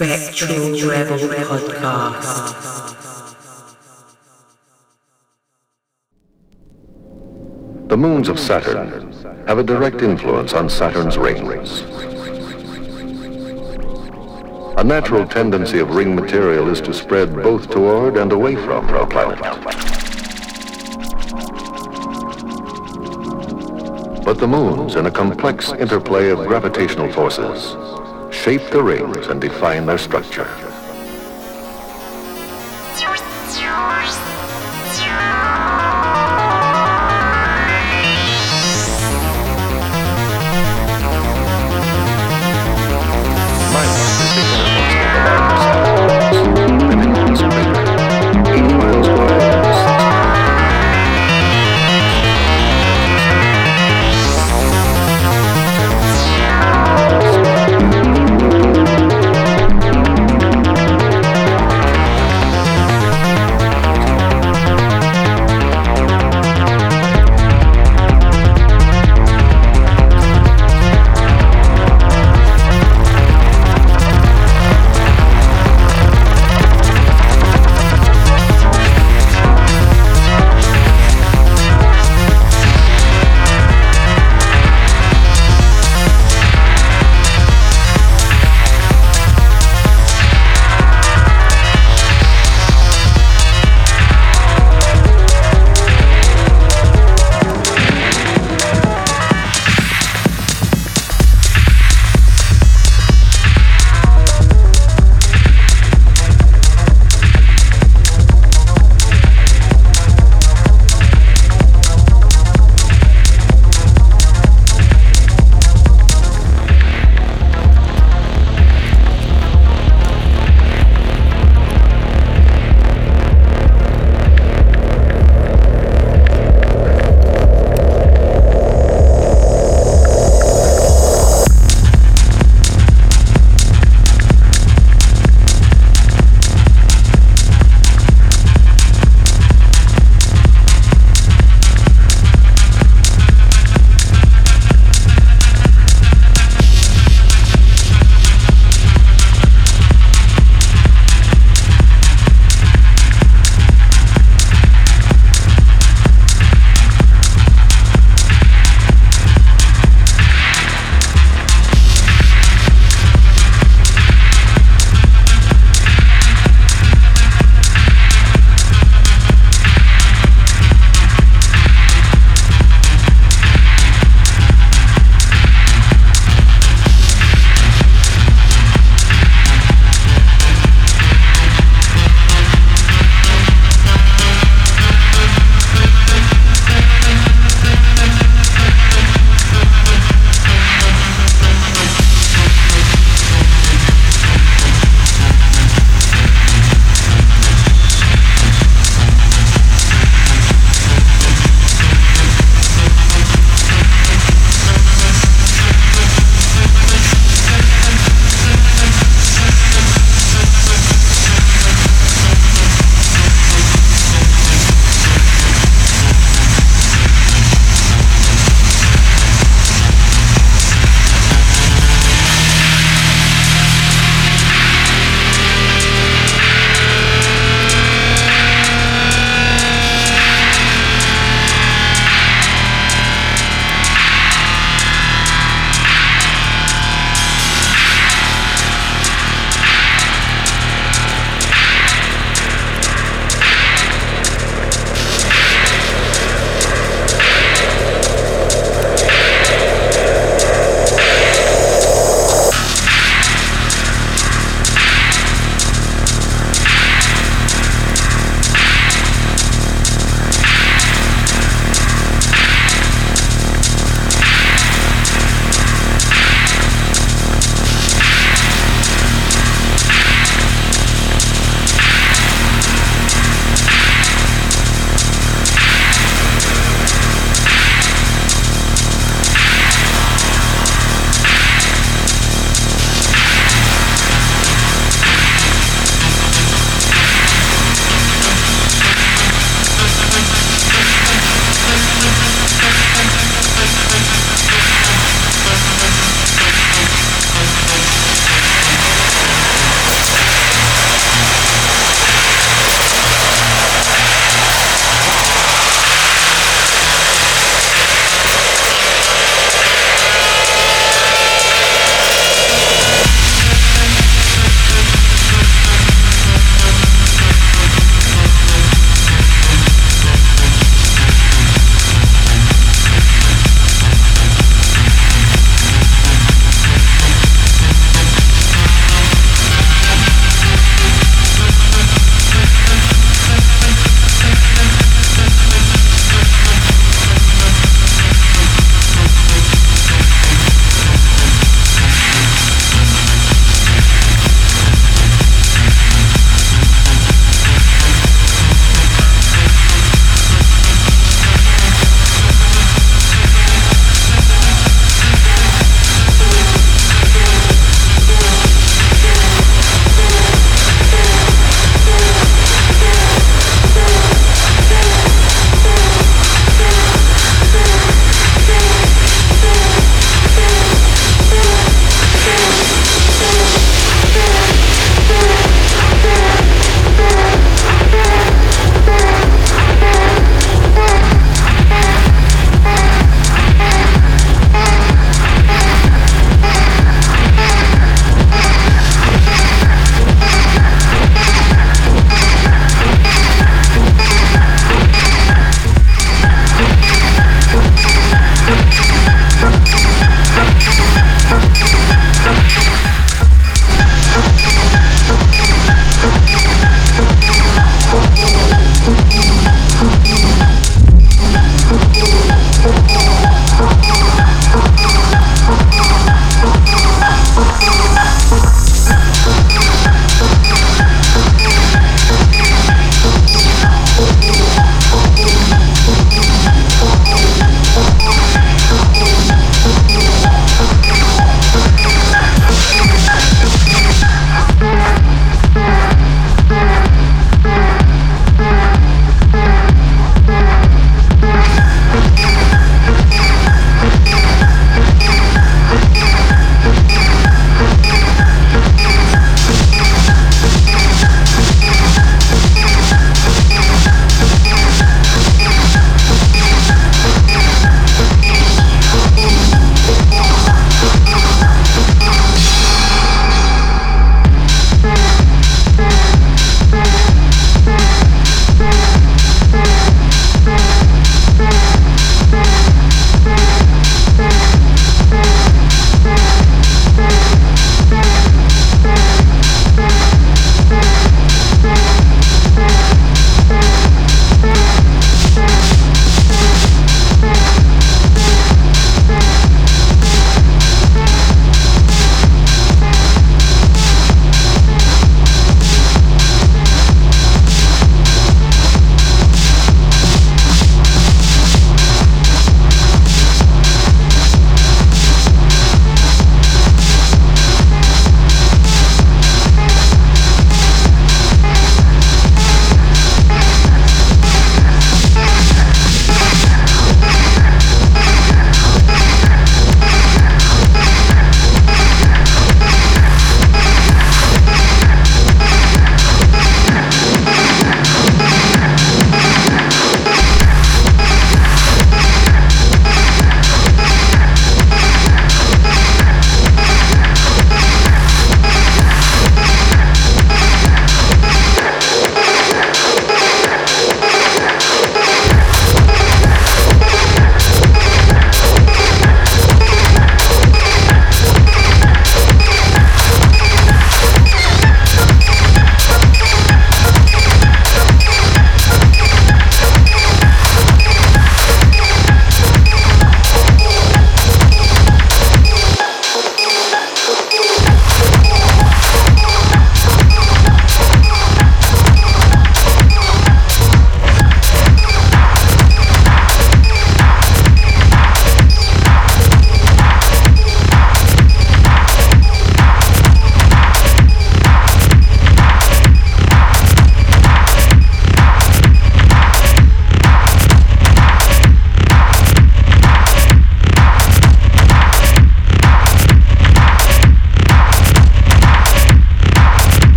Spectral Podcast. The moons of Saturn have a direct influence on Saturn's ring rings. A natural tendency of ring material is to spread both toward and away from our planet. But the moons, in a complex interplay of gravitational forces, shape the rings and define their structure.